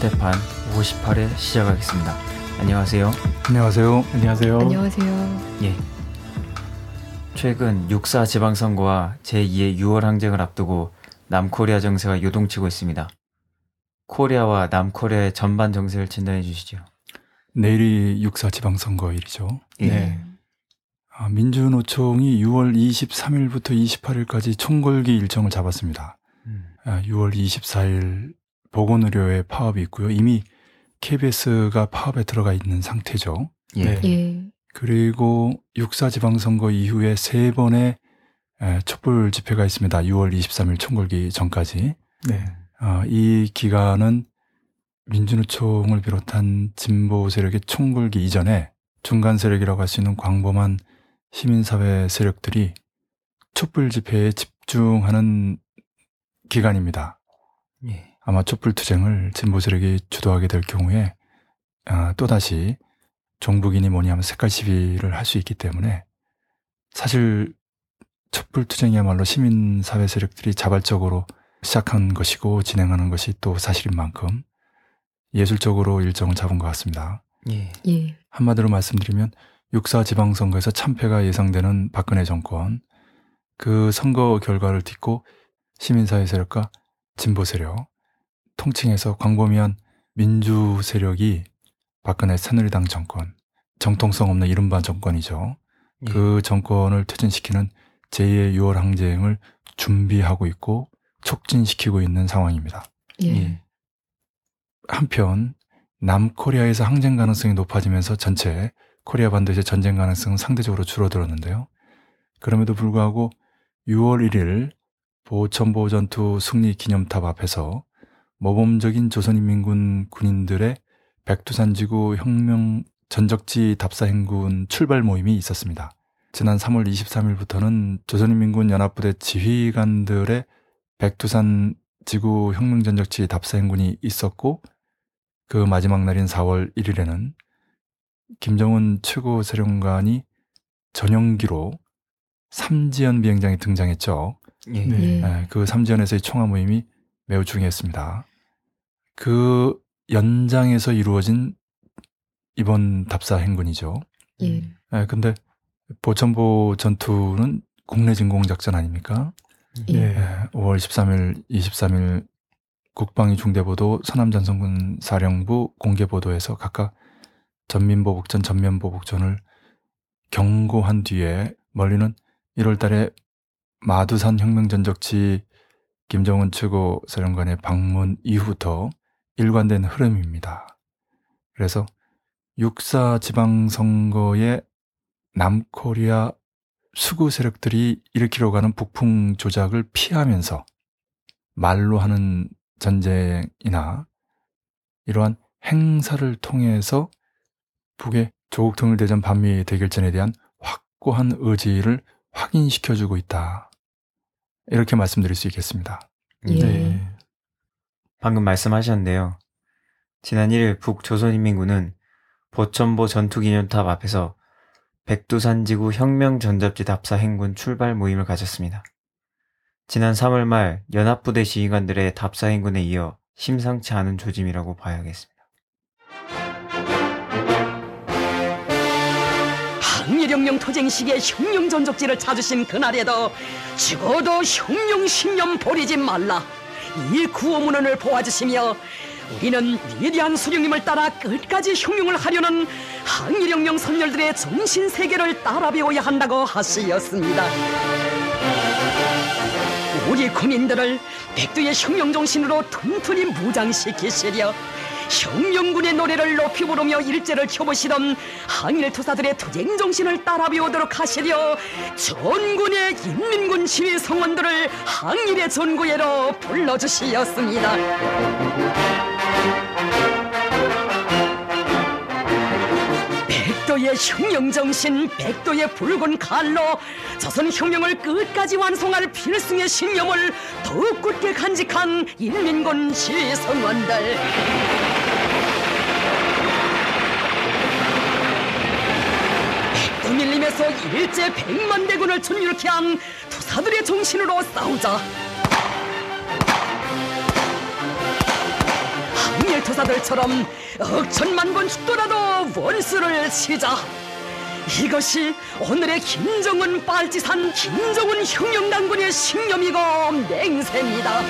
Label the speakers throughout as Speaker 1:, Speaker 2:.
Speaker 1: 스테판 58회 시작하겠습니다. 안녕하세요.
Speaker 2: 안녕하세요. 안녕하세요.
Speaker 3: 안녕하세요.
Speaker 1: 예. 최근 육사 지방선거와 제2의 6월 항쟁을 앞두고 남코리아 정세가 요동치고 있습니다. 코리아와 남코리아의 전반 정세를 진단해 주시죠.
Speaker 2: 내일이 육사 지방선거일이죠.
Speaker 1: 예.
Speaker 2: 네. 아, 민주노총이 6월 23일부터 28일까지 총궐기 일정을 잡았습니다.
Speaker 1: 음.
Speaker 2: 아, 6월 24일 보건의료의 파업이 있고요. 이미 KBS가 파업에 들어가 있는 상태죠.
Speaker 1: 예.
Speaker 2: 네.
Speaker 3: 예.
Speaker 2: 그리고 육사 지방선거 이후에 세 번의 에, 촛불 집회가 있습니다. 6월 23일 총궐기 전까지.
Speaker 1: 네.
Speaker 2: 어, 이 기간은 민주노총을 비롯한 진보 세력의 총궐기 이전에 중간 세력이라고 할 수 있는 광범한 시민사회 세력들이 촛불 집회에 집중하는 기간입니다.
Speaker 1: 예.
Speaker 2: 아마 촛불 투쟁을 진보 세력이 주도하게 될 경우에 아, 또다시 종북이니 뭐니 하면 색깔 시위를 할 수 있기 때문에 사실 촛불 투쟁이야말로 시민사회 세력들이 자발적으로 시작한 것이고 진행하는 것이 또 사실인 만큼 예술적으로 일정을 잡은 것 같습니다.
Speaker 1: 예.
Speaker 3: 예.
Speaker 2: 한마디로 말씀드리면 육사 지방선거에서 참패가 예상되는 박근혜 정권 그 선거 결과를 딛고 시민사회 세력과 진보 세력 통칭해서 광범위한 민주 세력이 박근혜 새누리당 정권 정통성 없는 이른바 정권이죠.
Speaker 1: 예.
Speaker 2: 그 정권을 퇴진시키는 제2의 6월 항쟁을 준비하고 있고 촉진시키고 있는 상황입니다.
Speaker 3: 예.
Speaker 1: 예.
Speaker 2: 한편 남코리아에서 항쟁 가능성이 높아지면서 전체 코리아 반도의 전쟁 가능성은 상대적으로 줄어들었는데요. 그럼에도 불구하고 6월 1일 보천보 전투 승리 기념탑 앞에서 모범적인 조선인민군 군인들의 백두산지구 혁명 전적지 답사 행군 출발 모임이 있었습니다. 지난 3월 23일부터는 조선인민군 연합부대 지휘관들의 백두산 지구 혁명 전적지 답사 행군이 있었고 그 마지막 날인 4월 1일에는 김정은 최고 사령관이 전용기로 삼지연 비행장에 등장했죠.
Speaker 1: 예.
Speaker 3: 네.
Speaker 2: 예, 그 삼지연에서의 총화 모임이 매우 중요했습니다. 그 연장에서 이루어진 이번 답사 행군이죠.
Speaker 3: 예.
Speaker 2: 예, 근데 보천보 전투는 국내 진공 작전 아닙니까?
Speaker 3: 예.
Speaker 2: 예, 5월 13일, 23일 국방위 중대보도 서남전선군 사령부 공개 보도에서 각각 전민보복전, 전면보복전을 경고한 뒤에 멀리는 1월 달에 마두산 혁명전적지 김정은 최고 사령관의 방문 이후부터 일관된 흐름입니다. 그래서 육사 지방선거에 남코리아 수구 세력들이 일으키려고 하는 북풍 조작을 피하면서 말로 하는 전쟁이나 이러한 행사를 통해서 북의 조국 통일 대전 반미 대결전에 대한 확고한 의지를 확인시켜주고 있다. 이렇게 말씀드릴 수 있겠습니다.
Speaker 3: 예.
Speaker 1: 네. 방금 말씀하셨는데요. 지난 1일 북조선인민군은 보천보 전투기념탑 앞에서 백두산지구 혁명전잡지 답사 행군 출발 모임을 가졌습니다. 지난 3월 말 연합부대 지휘관들의 답사 행군에 이어 심상치 않은 조짐이라고 봐야겠습니다.
Speaker 4: 항일혁명 투쟁식의 혁명 전적지를 찾으신 그날에도 죽어도 혁명 신념 버리지 말라 이 구호문헌을 보아주시며 우리는 위대한 수령님을 따라 끝까지 혁명을 하려는 항일혁명 선열들의 정신 세계를 따라 배워야 한다고 하시었습니다. 우리 국민들을 백두의 혁명 정신으로 튼튼히 무장시키시려 혁명군의 노래를 높이 부르며 일제를 켜보시던 항일 투사들의 투쟁 정신을 따라 배우도록 하시려 전군의 인민군 시위 성원들을 항일의 전구예로 불러주시었습니다. 백도의 혁명 정신, 백도의 붉은 칼로 조선 혁명을 끝까지 완성할 필승의 신념을 더욱 굳게 간직한 인민군 시위 성원들. 계속 일제 백만 대군을 전율케 한 투사들의 정신으로 싸우자. 항일 투사들처럼 억천만 번 죽더라도 원수를 치자. 이것이 오늘의 김정은 빨치산 김정은 혁명당군의 신념이고 맹세입니다.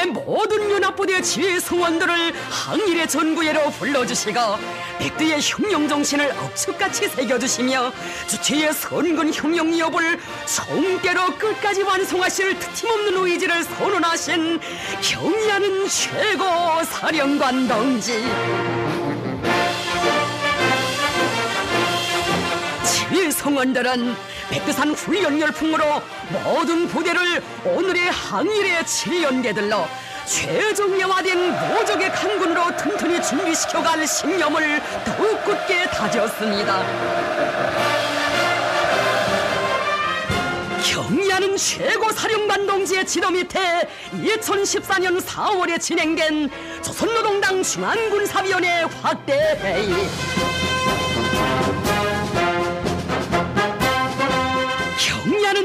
Speaker 4: 전군의 모든 연합부대 지휘 성원들을 항일의 전구예로 불러주시고 백두의 혁명 정신을 억축같이 새겨주시며 주체의 선군 혁명 여부를 총대로 끝까지 완성하실 트팀없는 의지를 선언하신 경의하는 최고 사령관 동지 지휘 성원들은 백두산 훈련 열풍으로 모든 부대를 오늘의 항일의 칠연계들로 최종예화된 모적의 강군으로 튼튼히 준비시켜갈 신념을 더욱 굳게 다졌습니다. 경의하는 최고 사령관 동지의 지도 밑에 2014년 4월에 진행된 조선노동당 중앙군사위원회 확대 회의.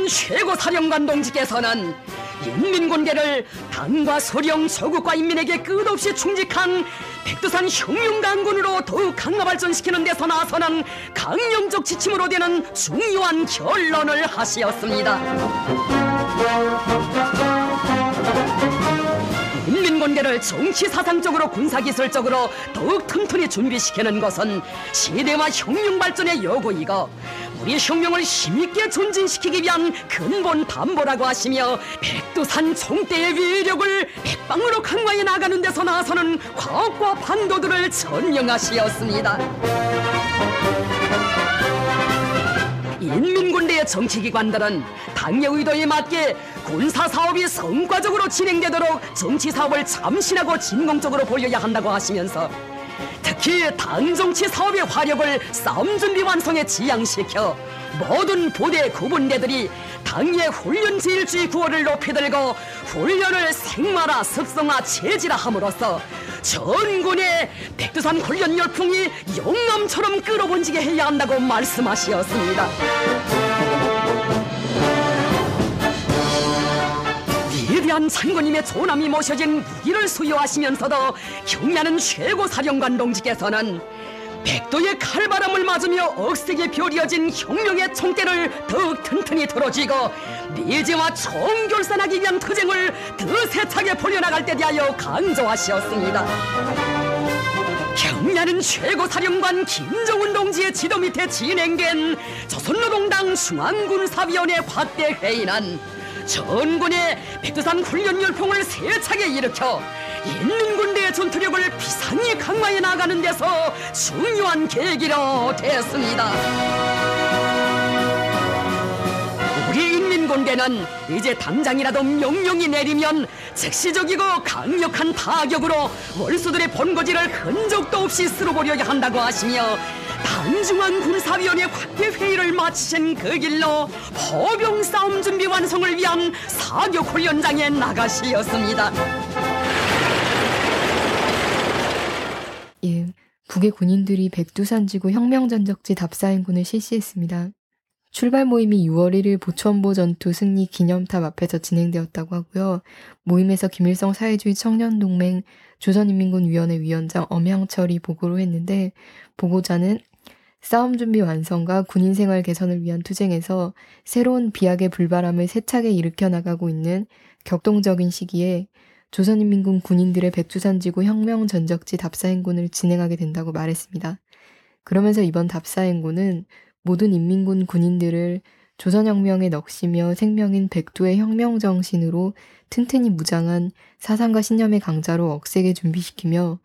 Speaker 4: 최고 사령관 동지께서는 인민군대를 당과 소령 조국과 인민에게 끝없이 충직한 백두산 혁명강군으로 더욱 강화 발전시키는 데서 나서는 강령적 지침으로 되는 중요한 결론을 하시었습니다. 인민군대를 정치 사상적으로 군사기술적으로 더욱 튼튼히 준비시키는 것은 시대와 혁명 발전의 요구이고 우리 혁명을 힘있게 존진시키기 위한 근본 담보라고 하시며 백두산 총대의 위력을 백방으로 강화해 나가는 데서 나서는 과업과 반도들을 전명하시었습니다. 인민군대의 정치기관들은 당의 의도에 맞게 군사사업이 성과적으로 진행되도록 정치사업을 참신하고 진공적으로 보여야 한다고 하시면서 특히 당정치 사업의 화력을 싸움 준비 완성에 지향시켜 모든 부대 구분대들이 당의 훈련 제일주의 구호를 높이 들고 훈련을 생마라 습성화 체질화 함으로써 전군의 백두산 훈련 열풍이 영감처럼 끌어번지게 해야 한다고 말씀하시었습니다. 위대한 장군님의 조남이 모셔진 무기를 수여하시면서도 경의하는 최고 사령관 동지께서는 백도의 칼바람을 맞으며 억세게 벼리어진 혁명의 총대를 더욱 튼튼히 들어쥐고 미제와 총결산하기 위한 투쟁을 더 세차게 벌려나갈 때 대하여 강조하시었습니다. 경례하는 최고 사령관 김정은 동지의 지도 밑에 진행된 조선노동당 중앙군사위원회 확대 회의는 전군의 백두산 훈련 열풍을 세차게 일으켜 인민군대의 전투력을 비상히 강화해 나가는 데서 중요한 계기로 됐습니다. 우리 인민군대는 이제 당장이라도 명령이 내리면 즉시적이고 강력한 타격으로 원수들의 본거지를 흔적도 없이 쓸어보려고 한다고 하시며 단중한 군사위원회 확대 회의를 마치신 그 길로 포병 싸움 준비 완성을 위한 사격 훈련장에 나가시었습니다.
Speaker 3: 예, 북의 군인들이 백두산 지구 혁명전적지 답사행군을 실시했습니다. 출발 모임이 6월 1일 보천보 전투 승리 기념탑 앞에서 진행되었다고 하고요. 모임에서 김일성 사회주의 청년동맹 조선인민군위원회 위원장 엄향철이 보고를 했는데 보고자는 싸움 준비 완성과 군인 생활 개선을 위한 투쟁에서 새로운 비약의 불바람을 세차게 일으켜 나가고 있는 격동적인 시기에 조선인민군 군인들의 백두산지구 혁명 전적지 답사행군을 진행하게 된다고 말했습니다. 그러면서 이번 답사행군은 모든 인민군 군인들을 조선혁명의 넋이며 생명인 백두의 혁명 정신으로 튼튼히 무장한 사상과 신념의 강자로 억세게 준비시키며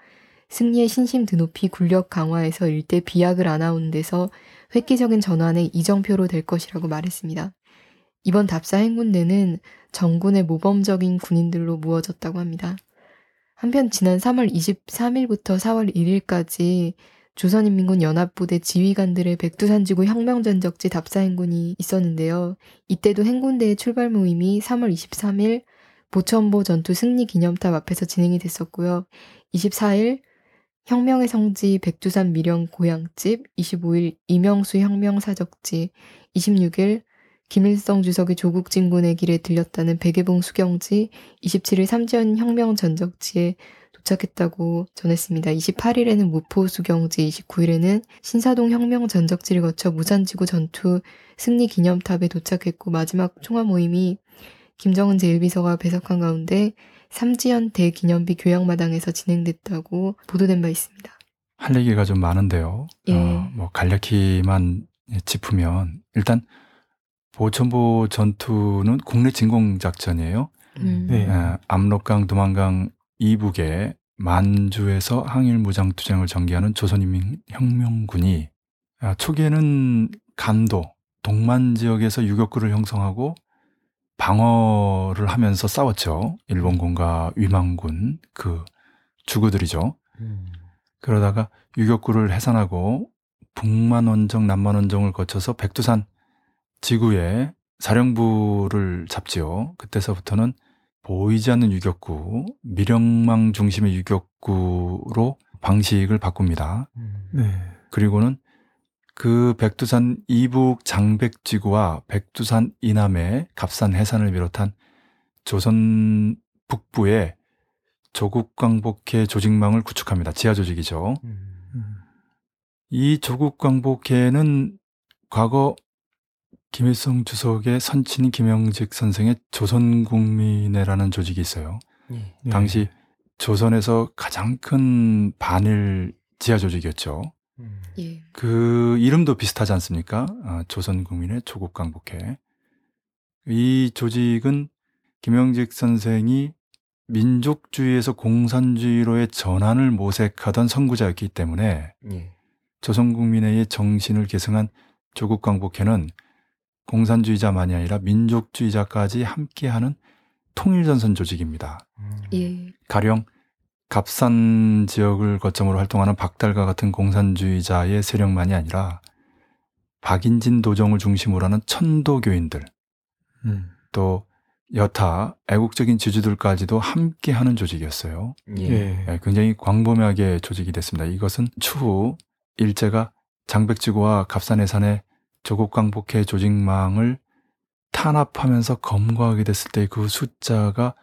Speaker 3: 승리의 신심 드높이 군력 강화에서 일대 비약을 안아오는 데서 획기적인 전환의 이정표로 될 것이라고 말했습니다. 이번 답사 행군대는 정군의 모범적인 군인들로 무어졌다고 합니다. 한편 지난 3월 23일부터 4월 1일까지 조선인민군 연합부대 지휘관들의 백두산 지구 혁명전적지 답사 행군이 있었는데요. 이때도 행군대의 출발 모임이 3월 23일 보천보 전투 승리 기념탑 앞에서 진행이 됐었고요. 24일 혁명의 성지 백두산 미령 고향집, 25일 이명수 혁명 사적지, 26일 김일성 주석이 조국 진군의 길에 들렸다는 백예봉 수경지, 27일 삼지연 혁명 전적지에 도착했다고 전했습니다. 28일에는 무포 수경지, 29일에는 신사동 혁명 전적지를 거쳐 무산지구 전투 승리 기념탑에 도착했고 마지막 총화 모임이 김정은 제1비서가 배석한 가운데 삼지연 대기념비 교양마당에서 진행됐다고 보도된 바 있습니다.
Speaker 2: 할 얘기가 좀 많은데요.
Speaker 3: 예.
Speaker 2: 어, 뭐 간략히만 짚으면 일단 보천보 전투는 국내 진공 작전이에요.
Speaker 3: 음.
Speaker 5: 네.
Speaker 2: 에, 압록강 두만강 이북에 만주에서 항일 무장 투쟁을 전개하는 조선인민혁명군이 아, 초기에는 간도 동만 지역에서 유격구를 형성하고 방어를 하면서 싸웠죠. 일본군과 위망군 그 주구들이죠.
Speaker 1: 음.
Speaker 2: 그러다가 유격구를 해산하고 북만 원정, 남만 원정을 거쳐서 백두산 지구에 사령부를 잡지요. 그때서부터는 보이지 않는 유격구, 미령망 중심의 유격구로 방식을 바꿉니다.
Speaker 1: 음.
Speaker 5: 네.
Speaker 2: 그리고는 그 백두산 이북 장백지구와 백두산 이남의 갑산 해산을 비롯한 조선 북부에 조국 광복회 조직망을 구축합니다. 지하 조직이죠.
Speaker 5: 음.
Speaker 2: 이 조국 광복회는 과거 김일성 주석의 선친인 김영직 선생의 조선국민회라는 조직이 있어요.
Speaker 1: 예.
Speaker 5: 네.
Speaker 2: 당시 조선에서 가장 큰 반일 지하 조직이었죠.
Speaker 1: 음.
Speaker 3: 예.
Speaker 2: 그 이름도 비슷하지 않습니까? 아, 조선국민회 조국광복회. 이 조직은 김영직 선생이 민족주의에서 공산주의로의 전환을 모색하던 선구자였기 때문에
Speaker 1: 예.
Speaker 2: 조선국민회의 정신을 계승한 조국광복회는 공산주의자만이 아니라 민족주의자까지 함께하는 통일전선 조직입니다.
Speaker 1: 음.
Speaker 3: 예.
Speaker 2: 가령 갑산 지역을 거점으로 활동하는 박달과 같은 공산주의자의 세력만이 아니라 박인진 도정을 중심으로 하는 천도교인들
Speaker 5: 음.
Speaker 2: 또 여타 애국적인 지주들까지도 함께하는 조직이었어요.
Speaker 1: 예.
Speaker 5: 예.
Speaker 2: 예, 굉장히 광범위하게 조직이 됐습니다. 이것은 추후 일제가 장백지구와 갑산해산의 조국 광복회 조직망을 탄압하면서 검거하게 됐을 때 그 숫자가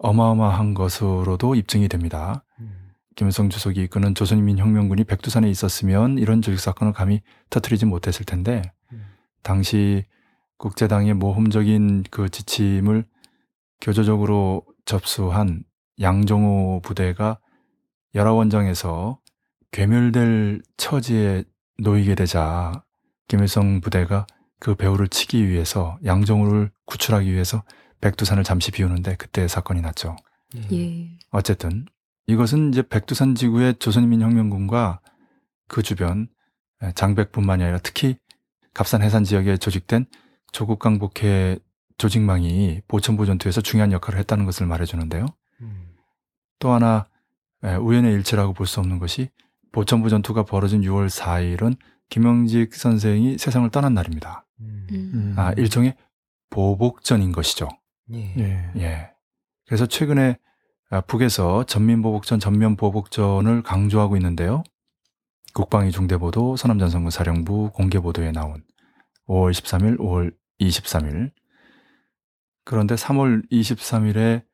Speaker 2: 어마어마한 것으로도 입증이 됩니다.
Speaker 1: 음.
Speaker 2: 김일성 주석이 이끄는 조선인민혁명군이 백두산에 있었으면 이런 조직 사건을 감히 터뜨리지 못했을 텐데
Speaker 1: 음.
Speaker 2: 당시 국제당의 모험적인 그 지침을 교조적으로 접수한 양정호 부대가 열화원장에서 괴멸될 처지에 놓이게 되자 김일성 부대가 그 배후를 치기 위해서 양정호를 구출하기 위해서 백두산을 잠시 비우는데 그때 사건이 났죠.
Speaker 3: 예.
Speaker 2: 어쨌든 이것은 이제 백두산 지구의 조선인민혁명군과 그 주변 장백뿐만이 아니라 특히 갑산 해산 지역에 조직된 조국 강복회 조직망이 보천보 전투에서 중요한 역할을 했다는 것을 말해주는데요.
Speaker 1: 음.
Speaker 2: 또 하나 에, 우연의 일치라고 볼 수 없는 것이 보천보 전투가 벌어진 6월 4일은 김영직 선생이 세상을 떠난 날입니다.
Speaker 1: 음.
Speaker 3: 음.
Speaker 2: 아, 일종의 보복전인 것이죠.
Speaker 1: 예.
Speaker 5: 예.
Speaker 2: 예. 그래서 최근에 아, 북에서 전민보복전, 전면보복전을 강조하고 있는데요. 국방위 중대보도, 서남전선군 사령부 공개보도에 나온 5월 13일, 5월 23일. 그런데 3월 23일에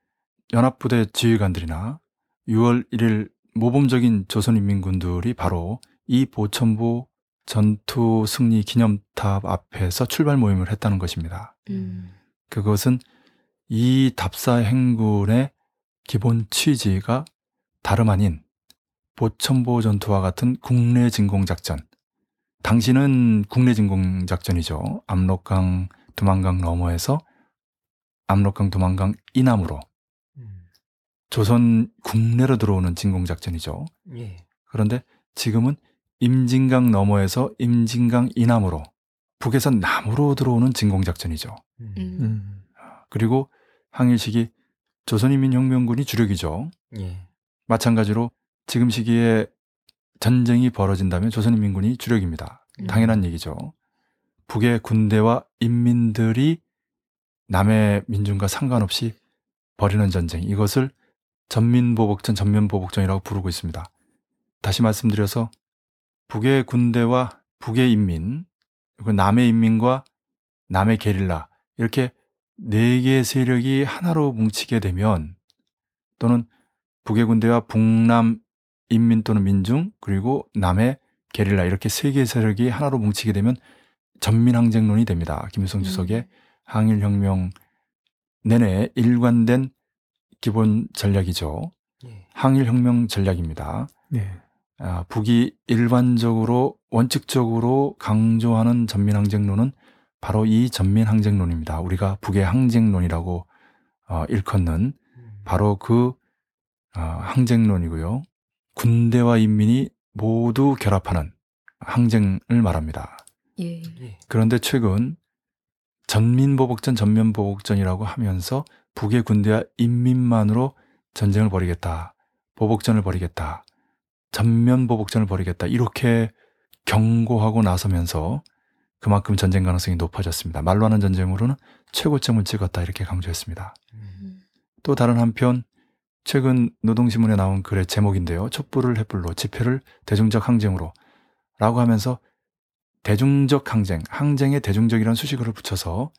Speaker 2: 연합부대 지휘관들이나 6월 1일 모범적인 조선인민군들이 바로 이 보천보 전투 승리 기념탑 앞에서 출발 모임을 했다는 것입니다.
Speaker 3: 음.
Speaker 2: 그것은 이 답사 행군의 기본 취지가 다름 아닌 보천보 전투와 같은 국내 진공 작전. 당시는 국내 진공 작전이죠. 압록강, 두만강 너머에서 압록강, 두만강 이남으로
Speaker 1: 음.
Speaker 2: 조선 국내로 들어오는 진공 작전이죠.
Speaker 1: 예.
Speaker 2: 그런데 지금은 임진강 너머에서 임진강 이남으로 북에서 남으로 들어오는 진공 작전이죠.
Speaker 1: 음.
Speaker 3: 음.
Speaker 5: 음.
Speaker 2: 그리고 항일 시기 조선인민혁명군이 주력이죠.
Speaker 1: 예.
Speaker 2: 마찬가지로 지금 시기에 전쟁이 벌어진다면 조선인민군이 주력입니다.
Speaker 1: 음.
Speaker 2: 당연한 얘기죠. 북의 군대와 인민들이 남의 민중과 상관없이 벌이는 전쟁 이것을 전민보복전, 전면보복전이라고 부르고 있습니다. 다시 말씀드려서 북의 군대와 북의 인민, 그리고 남의 인민과 남의 게릴라 이렇게 네 개의 세력이 하나로 뭉치게 되면 또는 북의 군대와 북남 인민 또는 민중 그리고 남의 게릴라 이렇게 세 개의 세력이 하나로 뭉치게 되면 전민항쟁론이 됩니다. 김일성 주석의
Speaker 3: 음.
Speaker 2: 항일혁명 내내 일관된 기본 전략이죠.
Speaker 1: 예.
Speaker 2: 항일혁명 전략입니다.
Speaker 5: 네.
Speaker 2: 아, 북이 일반적으로 원칙적으로 강조하는 전민항쟁론은 바로 이 전민 항쟁론입니다. 우리가 북의 항쟁론이라고 어, 일컫는 바로 그 어, 항쟁론이고요. 군대와 인민이 모두 결합하는 항쟁을 말합니다.
Speaker 3: 예.
Speaker 1: 예.
Speaker 2: 그런데 최근 전민보복전, 전면보복전이라고 하면서 북의 군대와 인민만으로 전쟁을 벌이겠다. 보복전을 벌이겠다. 전면보복전을 벌이겠다. 이렇게 경고하고 나서면서 그만큼 전쟁 가능성이 높아졌습니다. 말로 하는 전쟁으로는 최고점을 찍었다. 이렇게 강조했습니다.
Speaker 3: 음.
Speaker 2: 또 다른 한편 최근 노동신문에 나온 글의 제목인데요. 촛불을 횃불로 집회를 대중적 항쟁으로 라고 하면서 대중적 항쟁, 항쟁에 대중적이라는 수식어를 붙여서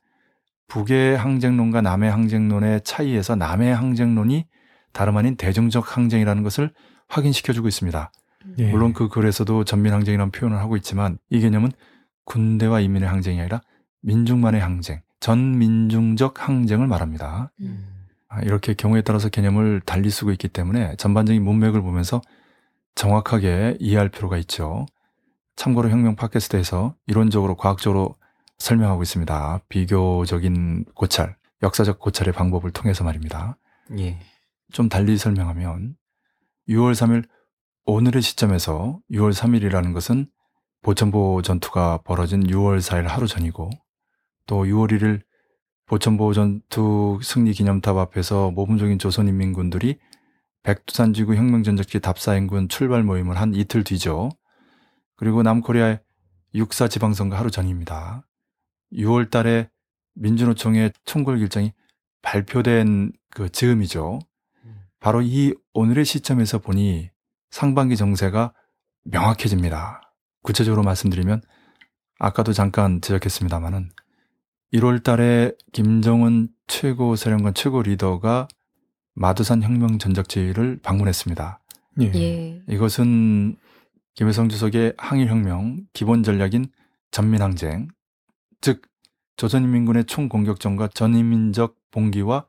Speaker 2: 북의 항쟁론과 남의 항쟁론의 차이에서 남의 항쟁론이 다름 아닌 대중적 항쟁이라는 것을 확인시켜주고 있습니다.
Speaker 5: 예.
Speaker 2: 물론 그 글에서도 전민항쟁이라는 표현을 하고 있지만 이 개념은 군대와 인민의 항쟁이 아니라 민중만의 항쟁, 전민중적 항쟁을 말합니다.
Speaker 3: 음.
Speaker 2: 아, 이렇게 경우에 따라서 개념을 달리 쓰고 있기 때문에 전반적인 문맥을 보면서 정확하게 이해할 필요가 있죠. 참고로 혁명 팟캐스트에서 이론적으로 과학적으로 설명하고 있습니다. 비교적인 고찰, 역사적 고찰의 방법을 통해서 말입니다.
Speaker 1: 예.
Speaker 2: 좀 달리 설명하면 6월 3일 오늘의 시점에서 6월 3일이라는 것은 보천보 전투가 벌어진 6월 4일 하루 전이고 또 6월 1일 보천보 전투 승리 기념탑 앞에서 모범적인 조선인민군들이 백두산 지구 혁명전적지 답사행군 출발 모임을 한 이틀 뒤죠. 그리고 남코리아의 육사 지방선거 하루 전입니다. 6월 달에 민주노총의 총궐 결정이 발표된 그 즈음이죠. 바로 이 오늘의 시점에서 보니 상반기 정세가 명확해집니다. 구체적으로 말씀드리면 아까도 잠깐 지적했습니다마는 1월 달에 김정은 최고 사령관 최고 리더가 마두산 혁명 전적지를 방문했습니다.
Speaker 5: 예.
Speaker 3: 예.
Speaker 2: 이것은 김일성 주석의 항일혁명 기본 전략인 전민항쟁, 즉 조선인민군의 총공격전과 전인민적 봉기와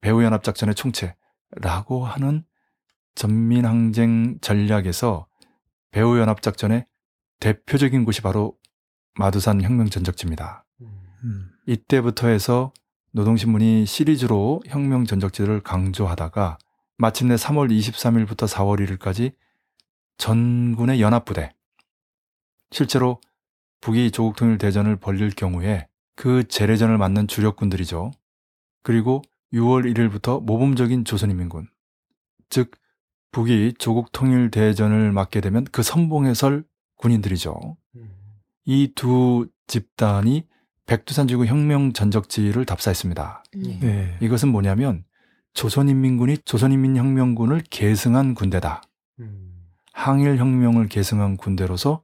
Speaker 2: 배후연합작전의 총체라고 하는 전민항쟁 전략에서 배후연합작전의 대표적인 곳이 바로 마두산 혁명 전적지입니다.
Speaker 5: 음.
Speaker 2: 이때부터 해서 노동신문이 시리즈로 혁명 전적지를 강조하다가 마침내 3월 23일부터 4월 1일까지 전군의 연합부대 실제로 북이 조국 통일 대전을 벌릴 경우에 그 재래전을 맡는 주력군들이죠. 그리고 6월 1일부터 모범적인 조선인민군 즉 북이 조국 통일 대전을 맡게 되면 그 선봉에 설 군인들이죠. 이두 집단이 백두산 지구 혁명 전적지를 답사했습니다.
Speaker 3: 음.
Speaker 5: 네.
Speaker 2: 이것은 뭐냐면 조선인민군이 조선인민혁명군을 계승한 군대다. 항일혁명을 계승한 군대로서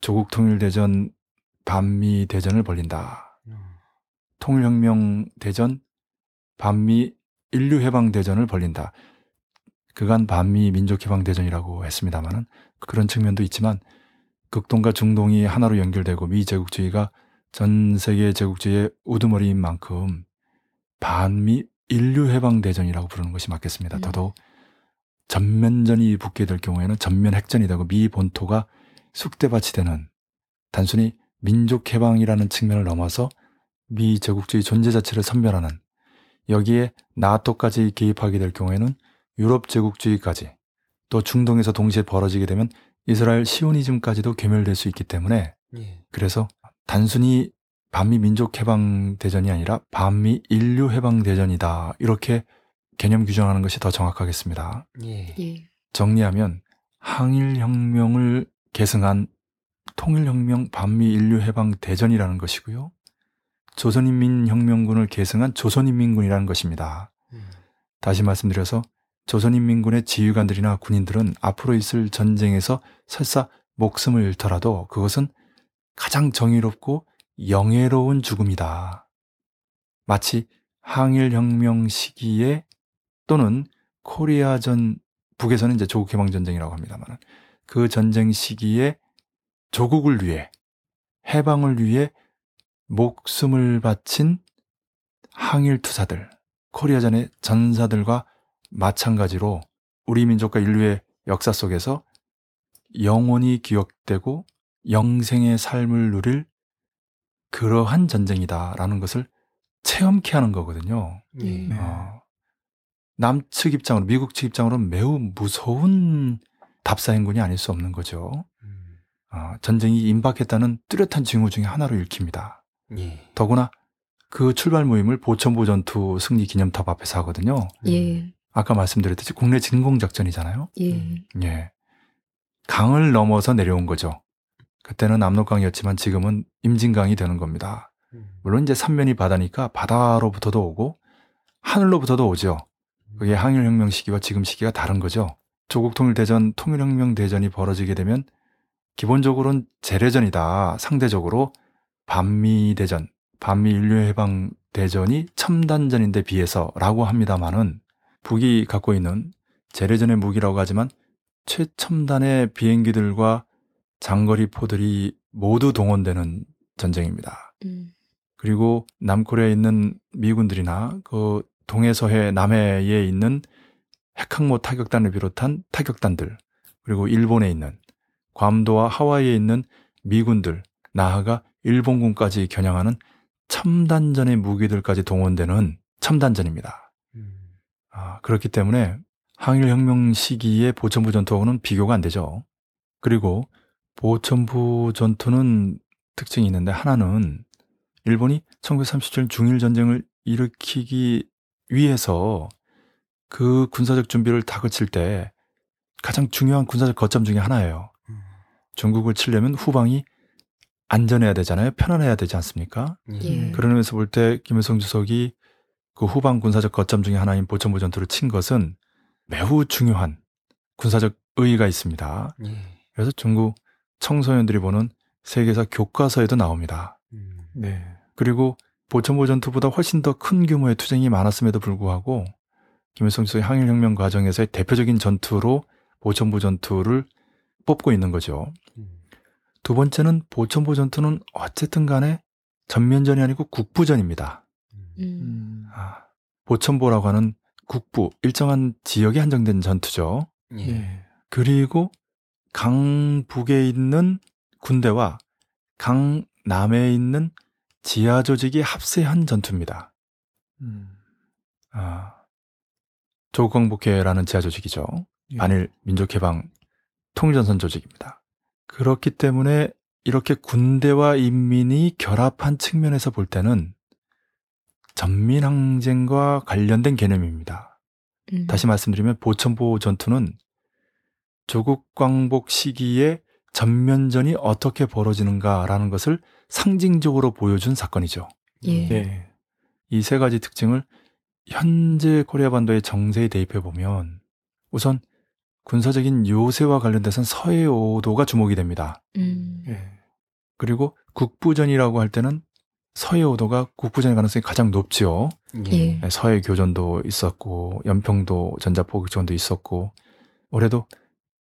Speaker 2: 조국 통일대전 반미 대전을 벌린다. 통일혁명 대전 반미 인류해방 대전을 벌린다. 그간 반미 민족해방 대전이라고 했습니다마는 그런 측면도 있지만 극동과 중동이 하나로 연결되고 미 제국주의가 전 세계 제국주의의 우두머리인 만큼 반미 인류해방 대전이라고 부르는 것이 맞겠습니다.
Speaker 3: 음.
Speaker 2: 더더욱 전면전이 붙게 될 경우에는 전면 핵전이 되고 미 본토가 쑥대밭이 되는 단순히 민족 해방이라는 측면을 넘어서 미 제국주의 존재 자체를 선별하는 여기에 나토까지 개입하게 될 경우에는 유럽 제국주의까지 또 중동에서 동시에 벌어지게 되면 이스라엘 시오니즘까지도 괴멸될 수 있기 때문에 그래서 단순히 반미 민족 해방 대전이 아니라 반미 인류 해방 대전이다 이렇게 개념 규정하는 것이 더 정확하겠습니다.
Speaker 3: 예.
Speaker 2: 정리하면 항일 혁명을 계승한 통일 혁명 반미 인류 해방 대전이라는 것이고요. 조선인민혁명군을 계승한 조선인민군이라는 것입니다. 다시 말씀드려서 조선인민군의 지휘관들이나 군인들은 앞으로 있을 전쟁에서 설사 목숨을 잃더라도 그것은 가장 정의롭고 영예로운 죽음이다. 마치 항일혁명 시기에 또는 코리아전 북에서는 이제 조국 해방 전쟁이라고 합니다만 그 전쟁 시기에 조국을 위해 해방을 위해 목숨을 바친 항일 투사들, 코리아전의 전사들과 마찬가지로 우리 민족과 인류의 역사 속에서 영원히 기억되고 영생의 삶을 누릴 그러한 전쟁이다라는 것을 체험케 하는 거거든요.
Speaker 3: 네.
Speaker 2: 어, 남측 입장으로 미국 측 입장으로 매우 무서운 답사 행군이 아닐 수 없는 거죠. 어, 전쟁이 임박했다는 뚜렷한 징후 중에 하나로 읽힙니다.
Speaker 1: 예.
Speaker 2: 더구나 그 출발 모임을 보천보 전투 승리 기념탑 앞에서 하거든요.
Speaker 3: 예,
Speaker 2: 아까 말씀드렸듯이 국내 진공 작전이잖아요.
Speaker 3: 예,
Speaker 2: 예. 강을 넘어서 내려온 거죠. 그때는 압록강이었지만 지금은 임진강이 되는 겁니다. 물론 이제 삼면이 바다니까 바다로부터도 오고 하늘로부터도 오죠. 그게 항일혁명 시기와 지금 시기가 다른 거죠. 조국 통일대전, 통일혁명 대전이 벌어지게 되면 기본적으로는 재래전이다. 상대적으로 반미 대전, 반미 인류해방 대전이 첨단전인데 비해서라고 합니다만은 북이 갖고 있는 재래전의 무기라고 하지만 최첨단의 비행기들과 장거리 포들이 모두 동원되는 전쟁입니다.
Speaker 3: 음,
Speaker 2: 그리고 남코리아에 있는 미군들이나 그 동해서해 남해에 있는 핵항모 타격단을 비롯한 타격단들 그리고 일본에 있는 괌도와 하와이에 있는 미군들 나아가 일본군까지 겨냥하는 첨단전의 무기들까지 동원되는 첨단전입니다. 아, 그렇기 때문에 항일혁명 시기의 보천부 전투하고는 비교가 안 되죠. 그리고 보천부 전투는 특징이 있는데 하나는 일본이 1937년 중일 전쟁을 일으키기 위해서 그 군사적 준비를 다 거칠 때 가장 중요한 군사적 거점 중에 하나예요. 중국을 치려면 후방이 안전해야 되잖아요. 편안해야 되지 않습니까?
Speaker 3: 예.
Speaker 2: 그런 의미에서 볼 때 김일성 주석이 그 후방 군사적 거점 중에 하나인 보천부 전투를 친 것은 매우 중요한 군사적 의의가 있습니다. 그래서 중국 청소년들이 보는 세계사 교과서에도 나옵니다.
Speaker 1: 네.
Speaker 2: 그리고 보천보 전투보다 훨씬 더 큰 규모의 투쟁이 많았음에도 불구하고 김일성 주석의 항일혁명 과정에서의 대표적인 전투로 보천보 전투를 뽑고 있는 거죠. 두 번째는 보천보 전투는 어쨌든 간에 전면전이 아니고 국부전입니다.
Speaker 3: 음,
Speaker 2: 아, 보천보라고 하는 국부, 일정한 지역에 한정된 전투죠.
Speaker 1: 예.
Speaker 2: 그리고 강북에 있는 군대와 강남에 있는 지하 조직이 합세한 전투입니다. 아, 조국광복회라는 지하 조직이죠.
Speaker 1: 예.
Speaker 2: 반일 민족해방 통일전선 조직입니다. 그렇기 때문에 이렇게 군대와 인민이 결합한 측면에서 볼 때는 전민항쟁과 관련된 개념입니다.
Speaker 3: 음,
Speaker 2: 다시 말씀드리면 보천보 전투는 조국 광복 시기에 전면전이 어떻게 벌어지는가라는 것을 상징적으로 보여준 사건이죠.
Speaker 3: 예,
Speaker 1: 네.
Speaker 2: 이세 가지 특징을 현재 코리아 반도의 정세에 대입해 보면 우선 군사적인 요새와 관련돼서는 서해 오도가 주목이 됩니다.
Speaker 3: 음,
Speaker 1: 예.
Speaker 2: 그리고 국부전이라고 할 때는 서해 오도가 국부전의 가능성이 가장 높지요.
Speaker 3: 예.
Speaker 2: 네, 서해 교전도 있었고 연평도 전자포격전도 있었고 올해도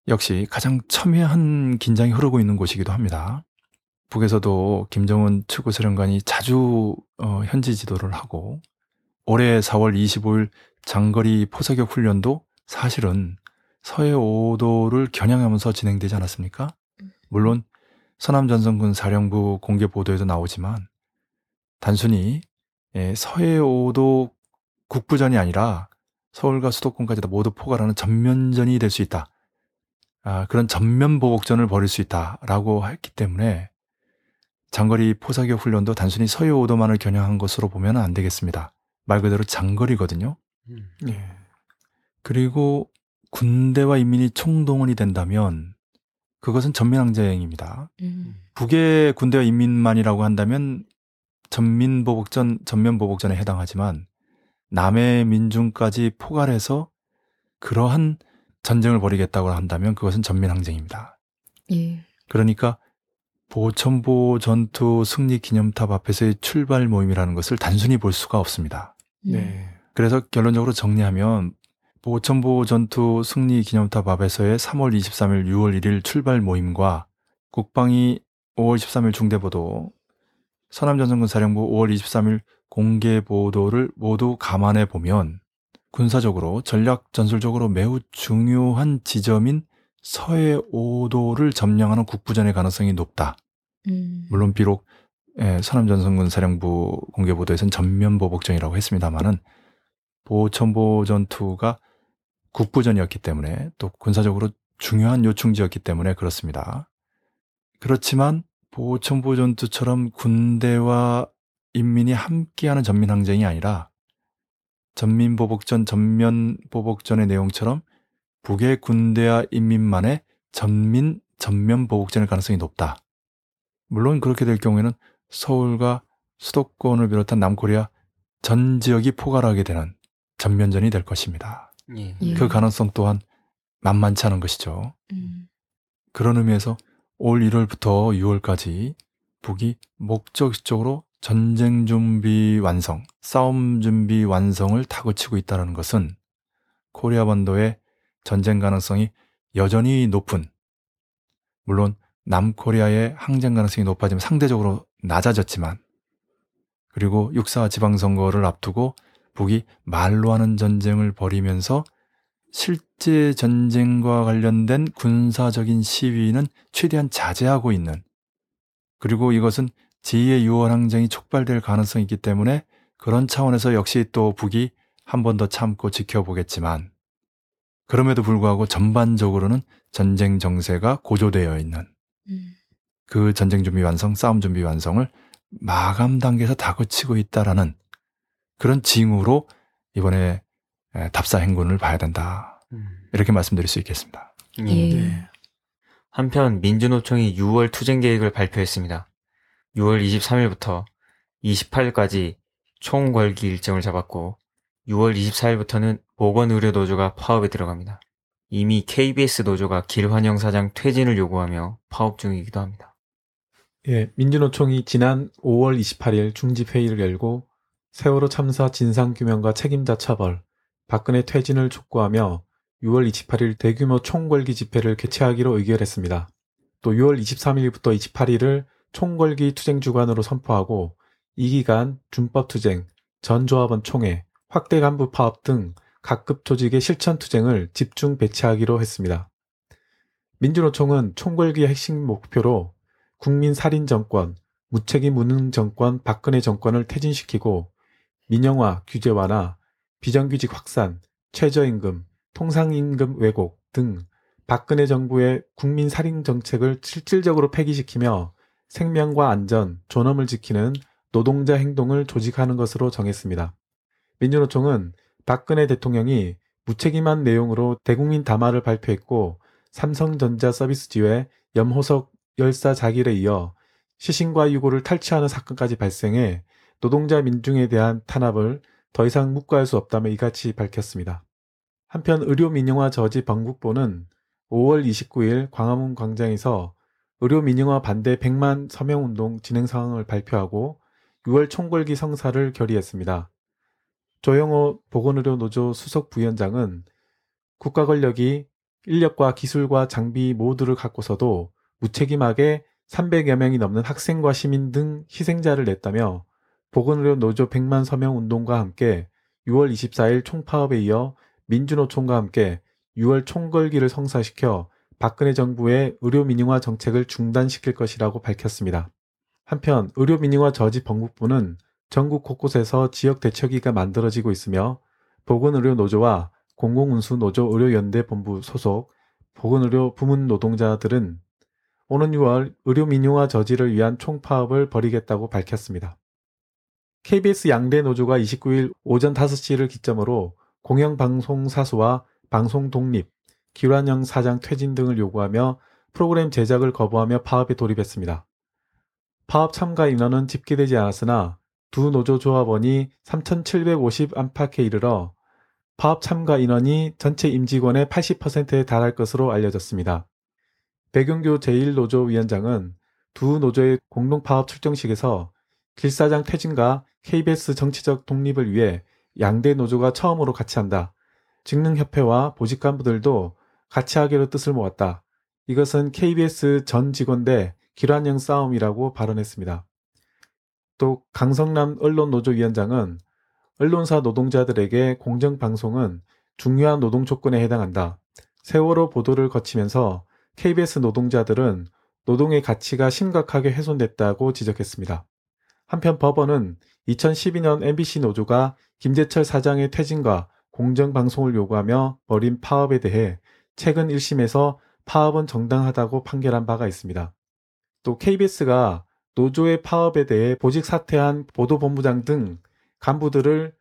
Speaker 2: 역시 가장 첨예한 긴장이 흐르고 있는 곳이기도 합니다. 북에서도 김정은 최고사령관이 자주 어, 현지 지도를 하고 올해 4월 25일 장거리 포사격 훈련도 사실은 서해 5도를 겨냥하면서 진행되지 않았습니까? 물론 서남전선군 사령부 공개 보도에도 나오지만 단순히 예, 서해 5도 국부전이 아니라 서울과 수도권까지 다 모두 포괄하는 전면전이 될 수 있다. 아, 그런 전면 보복전을 벌일 수 있다라고 했기 때문에 장거리 포사격 훈련도 단순히 서해 5도만을 겨냥한 것으로 보면 안 되겠습니다. 말 그대로 장거리거든요.
Speaker 1: 예.
Speaker 2: 그리고 군대와 인민이 총동원이 된다면 그것은 전면항쟁입니다.
Speaker 3: 음,
Speaker 2: 북의 군대와 인민만이라고 한다면 전민보복전, 전면보복전에 해당하지만 남의 민중까지 포괄해서 그러한 전쟁을 벌이겠다고 한다면 그것은 전민항쟁입니다.
Speaker 3: 예.
Speaker 2: 그러니까 보천보 전투 승리 기념탑 앞에서의 출발 모임이라는 것을 단순히 볼 수가 없습니다.
Speaker 3: 음.
Speaker 5: 네.
Speaker 2: 그래서 결론적으로 정리하면 보천보 전투 승리 기념탑 앞에서의 3월 23일, 6월 1일 출발 모임과 국방위 5월 13일 중대보도, 서남전선군 사령부 5월 23일 공개 보도를 모두 감안해 보면 군사적으로 전략 전술적으로 매우 중요한 지점인 서해 5도를 점령하는 국부전의 가능성이 높다.
Speaker 3: 음.
Speaker 2: 물론 비록 예, 서남전선군 사령부 공개 보도에서는 전면 보복전이라고 했습니다만은 보천보 전투가 국부전이었기 때문에 또 군사적으로 중요한 요충지였기 때문에 그렇습니다. 그렇지만 보천보 전투처럼 군대와 인민이 함께하는 전민항쟁이 아니라 전민보복전, 전면보복전의 내용처럼 북의 군대와 인민만의 전민, 전면보복전의 가능성이 높다. 물론 그렇게 될 경우에는 서울과 수도권을 비롯한 남코리아 전 지역이 포괄하게 되는 전면전이 될 것입니다.
Speaker 1: 예.
Speaker 3: 예.
Speaker 2: 그 가능성 또한 만만치 않은 것이죠.
Speaker 3: 음.
Speaker 2: 그런 의미에서 올 1월부터 6월까지 북이 목적적으로 전쟁 준비 완성, 싸움 준비 완성을 타고치고 있다는 것은 코리아 반도의 전쟁 가능성이 여전히 높은, 물론 남코리아의 항쟁 가능성이 높아지면 상대적으로 낮아졌지만, 그리고 육사 지방선거를 앞두고 북이 말로 하는 전쟁을 벌이면서 실제 전쟁과 관련된 군사적인 시위는 최대한 자제하고 있는 그리고 이것은 제2의 6월 항쟁이 촉발될 가능성이 있기 때문에 그런 차원에서 역시 또 북이 한 번 더 참고 지켜보겠지만 그럼에도 불구하고 전반적으로는 전쟁 정세가 고조되어 있는
Speaker 3: 음.
Speaker 2: 그 전쟁 준비 완성, 싸움 준비 완성을 마감 단계에서 다그치고 있다라는 그런 징후로 이번에 에, 답사 행군을 봐야 된다.
Speaker 1: 음.
Speaker 2: 이렇게 말씀드릴 수 있겠습니다.
Speaker 1: 예.
Speaker 3: 예.
Speaker 5: 네.
Speaker 1: 한편 민주노총이 6월 투쟁 계획을 발표했습니다. 6월 23일부터 28일까지 총 걸기 일정을 잡았고 6월 24일부터는 보건의료노조가 파업에 들어갑니다. 이미 KBS 노조가 길환영 사장 퇴진을 요구하며 파업 중이기도 합니다.
Speaker 5: 예, 민주노총이 지난 5월 28일 중집회의를 열고 세월호 참사 진상규명과 책임자 처벌, 박근혜 퇴진을 촉구하며 6월 28일 대규모 총궐기 집회를 개최하기로 의결했습니다. 또 6월 23일부터 28일을 총궐기 투쟁 주간으로 선포하고 이 기간 준법 투쟁, 전조합원 총회, 확대 간부 파업 등 각급 조직의 실천 투쟁을 집중 배치하기로 했습니다. 민주노총은 총궐기의 핵심 목표로 국민 살인 정권, 무책임 무능 정권 박근혜 정권을 퇴진시키고 민영화 규제 완화, 비정규직 확산, 최저임금, 통상임금 왜곡 등 박근혜 정부의 국민 살인 정책을 실질적으로 폐기시키며 생명과 안전, 존엄을 지키는 노동자 행동을 조직하는 것으로 정했습니다. 민주노총은 박근혜 대통령이 무책임한 내용으로 대국민 담화를 발표했고 삼성전자 서비스 지회 염호석 열사 자길에 이어 시신과 유고를 탈취하는 사건까지 발생해 노동자 민중에 대한 탄압을 더 이상 묵과할 수 없다며 이같이 밝혔습니다. 한편 의료 민영화 저지 번국보는 5월 29일 광화문 광장에서 의료 민영화 반대 100만 서명 운동 진행 상황을 발표하고 6월 총궐기 성사를 결의했습니다. 조영호 보건의료노조 수석 부위원장은 국가 권력이 인력과 기술과 장비 모두를 갖고서도 무책임하게 300여 명이 넘는 학생과 시민 등 희생자를 냈다며 보건의료 노조 100만 서명 운동과 함께 6월 24일 총파업에 이어 민주노총과 함께 6월 총궐기를 성사시켜 박근혜 정부의 의료 민영화 정책을 중단시킬 것이라고 밝혔습니다. 한편 의료 민영화 저지 번국부는 전국 곳곳에서 지역 대처기가 만들어지고 있으며 보건의료 노조와 공공운수 노조 의료연대 본부 소속 보건의료 부문 노동자들은 오는 6월 의료 민영화 저지를 위한 총파업을 벌이겠다고 밝혔습니다. KBS 양대 노조가 29일 오전 5시를 기점으로 공영방송 사수와 방송 독립, 기란영 사장 퇴진 등을 요구하며 프로그램 제작을 거부하며 파업에 돌입했습니다. 파업 참가 인원은 집계되지 않았으나 두 노조 조합원이 3,750 안팎에 이르러 파업 참가 인원이 전체 임직원의 80%에 달할 것으로 알려졌습니다. 백윤교 제1노조 위원장은 두 노조의 공동 파업 출정식에서 길사장 퇴진과 KBS 정치적 독립을 위해 양대 노조가 처음으로 같이 한다. 직능협회와 보직 간부들도 같이 하기로 뜻을 모았다. 이것은 KBS 전 직원 대 길환형 싸움이라고 발언했습니다. 또 강성남 언론노조위원장은 언론사 노동자들에게 공정방송은 중요한 노동 조건에 해당한다. 세월호 보도를 거치면서 KBS 노동자들은 노동의 가치가 심각하게 훼손됐다고 지적했습니다. 한편 법원은 2012년 MBC 노조가 김재철 사장의 퇴진과 공정방송을 요구하며 벌인 파업에 대해 최근 1심에서 파업은 정당하다고 판결한 바가 있습니다. 또 KBS가 노조의 파업에 대해 보직 사퇴한 보도본부장 등 간부들을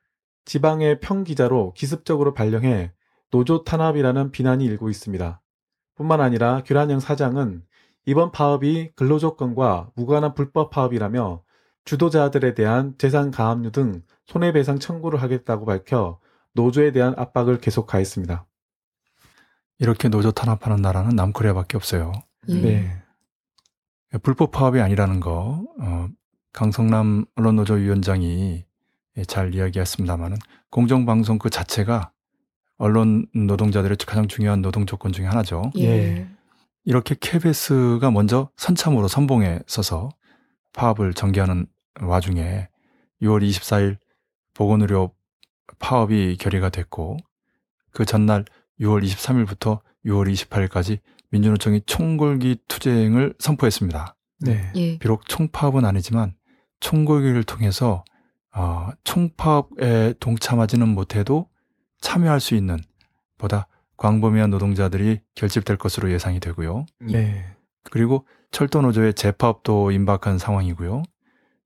Speaker 5: 지방의 평기자로 기습적으로 발령해 노조 탄압이라는 비난이 일고 있습니다. 뿐만 아니라 규란영 사장은 이번 파업이 근로조건과 무관한 불법 파업이라며 주도자들에 대한 재산 가압류 등 손해배상 청구를 하겠다고 밝혀 노조에 대한 압박을 계속 가했습니다.
Speaker 2: 이렇게 노조 탄압하는 나라는 남코리아밖에 없어요.
Speaker 3: 예.
Speaker 5: 네.
Speaker 2: 불법 파업이 아니라는 거 어, 강성남 언론노조 위원장이 잘 이야기했습니다마는 공정방송 그 자체가 언론 노동자들의 가장 중요한 노동 조건 중에 하나죠.
Speaker 3: 예.
Speaker 5: 예.
Speaker 2: 이렇게 KBS가 먼저 선참으로 선봉에 서서 파업을 전개하는 와중에 6월 24일 보건의료 파업이 결의가 됐고 그 전날 6월 23일부터 6월 28일까지 민주노총이 총궐기 투쟁을 선포했습니다.
Speaker 5: 네.
Speaker 3: 예.
Speaker 2: 비록 총파업은 아니지만 총궐기를 통해서 어, 총파업에 동참하지는 못해도 참여할 수 있는 보다 광범위한 노동자들이 결집될 것으로 예상이 되고요.
Speaker 5: 네.
Speaker 2: 그리고 철도 노조의 재파업도 임박한 상황이고요.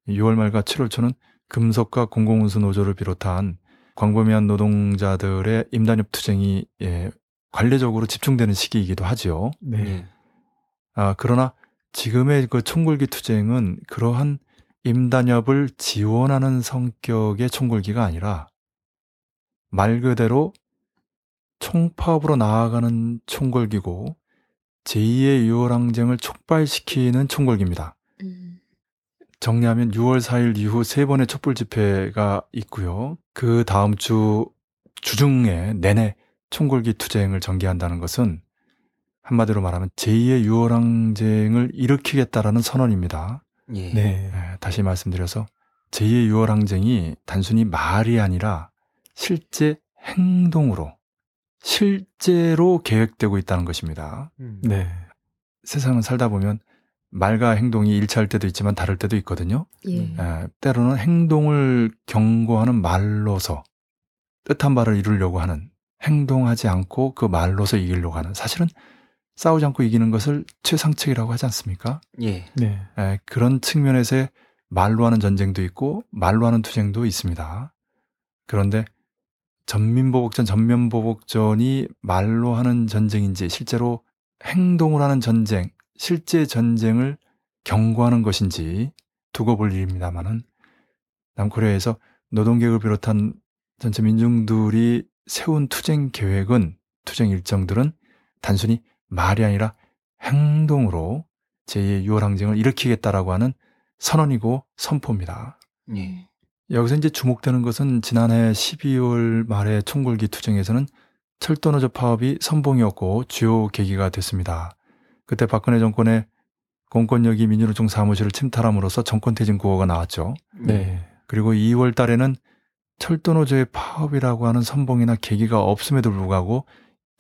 Speaker 2: 6월 말과 7월 초는 금속과 공공운수 노조를 비롯한 광범위한 노동자들의 임단협 투쟁이 예, 관례적으로 집중되는 시기이기도 하지요.
Speaker 5: 네.
Speaker 2: 아, 그러나 지금의 그 총궐기 투쟁은 그러한 임단협을 지원하는 성격의 총궐기가 아니라 말 그대로 총파업으로 나아가는 총궐기고 제2의 6월 항쟁을 촉발시키는 총궐기입니다.
Speaker 3: 음.
Speaker 2: 정리하면 6월 4일 이후 세 번의 촛불 집회가 있고요. 그 다음 주 주중에 내내 총궐기 투쟁을 전개한다는 것은 한마디로 말하면 제2의 6월 항쟁을 일으키겠다라는 선언입니다.
Speaker 1: 예.
Speaker 5: 네.
Speaker 2: 예, 다시 말씀드려서 제2의 6월 항쟁이 단순히 말이 아니라 실제 행동으로 실제로 계획되고 있다는 것입니다.
Speaker 1: 음.
Speaker 5: 네.
Speaker 2: 세상은 살다 보면 말과 행동이 일치할 때도 있지만 다를 때도 있거든요.
Speaker 3: 예.
Speaker 1: 음.
Speaker 2: 에, 때로는 행동을 경고하는 말로서 뜻한 바를 이루려고 하는 행동하지 않고 그 말로서 이기려고 하는 사실은 싸우지 않고 이기는 것을 최상책이라고 하지 않습니까?
Speaker 1: 예.
Speaker 5: 네.
Speaker 2: 에, 그런 측면에서의 말로 하는 전쟁도 있고 말로 하는 투쟁도 있습니다. 그런데 전민보복전, 전면보복전이 말로 하는 전쟁인지 실제로 행동을 하는 전쟁, 실제 전쟁을 경고하는 것인지 두고 볼 일입니다만은 남코리아에서 노동계획을 비롯한 전체 민중들이 세운 투쟁 계획은 투쟁 일정들은 단순히 말이 아니라 행동으로 제2의 6월 항쟁을 일으키겠다라고 하는 선언이고 선포입니다.
Speaker 1: 예.
Speaker 2: 여기서 이제 주목되는 것은 지난해 12월 말에 총궐기 투쟁에서는 철도노조 파업이 선봉이었고 주요 계기가 됐습니다. 그때 박근혜 정권의 공권력이 민주노총 사무실을 침탈함으로써 정권 퇴진 구호가 나왔죠.
Speaker 5: 네.
Speaker 2: 그리고 2월 달에는 철도노조의 파업이라고 하는 선봉이나 계기가 없음에도 불구하고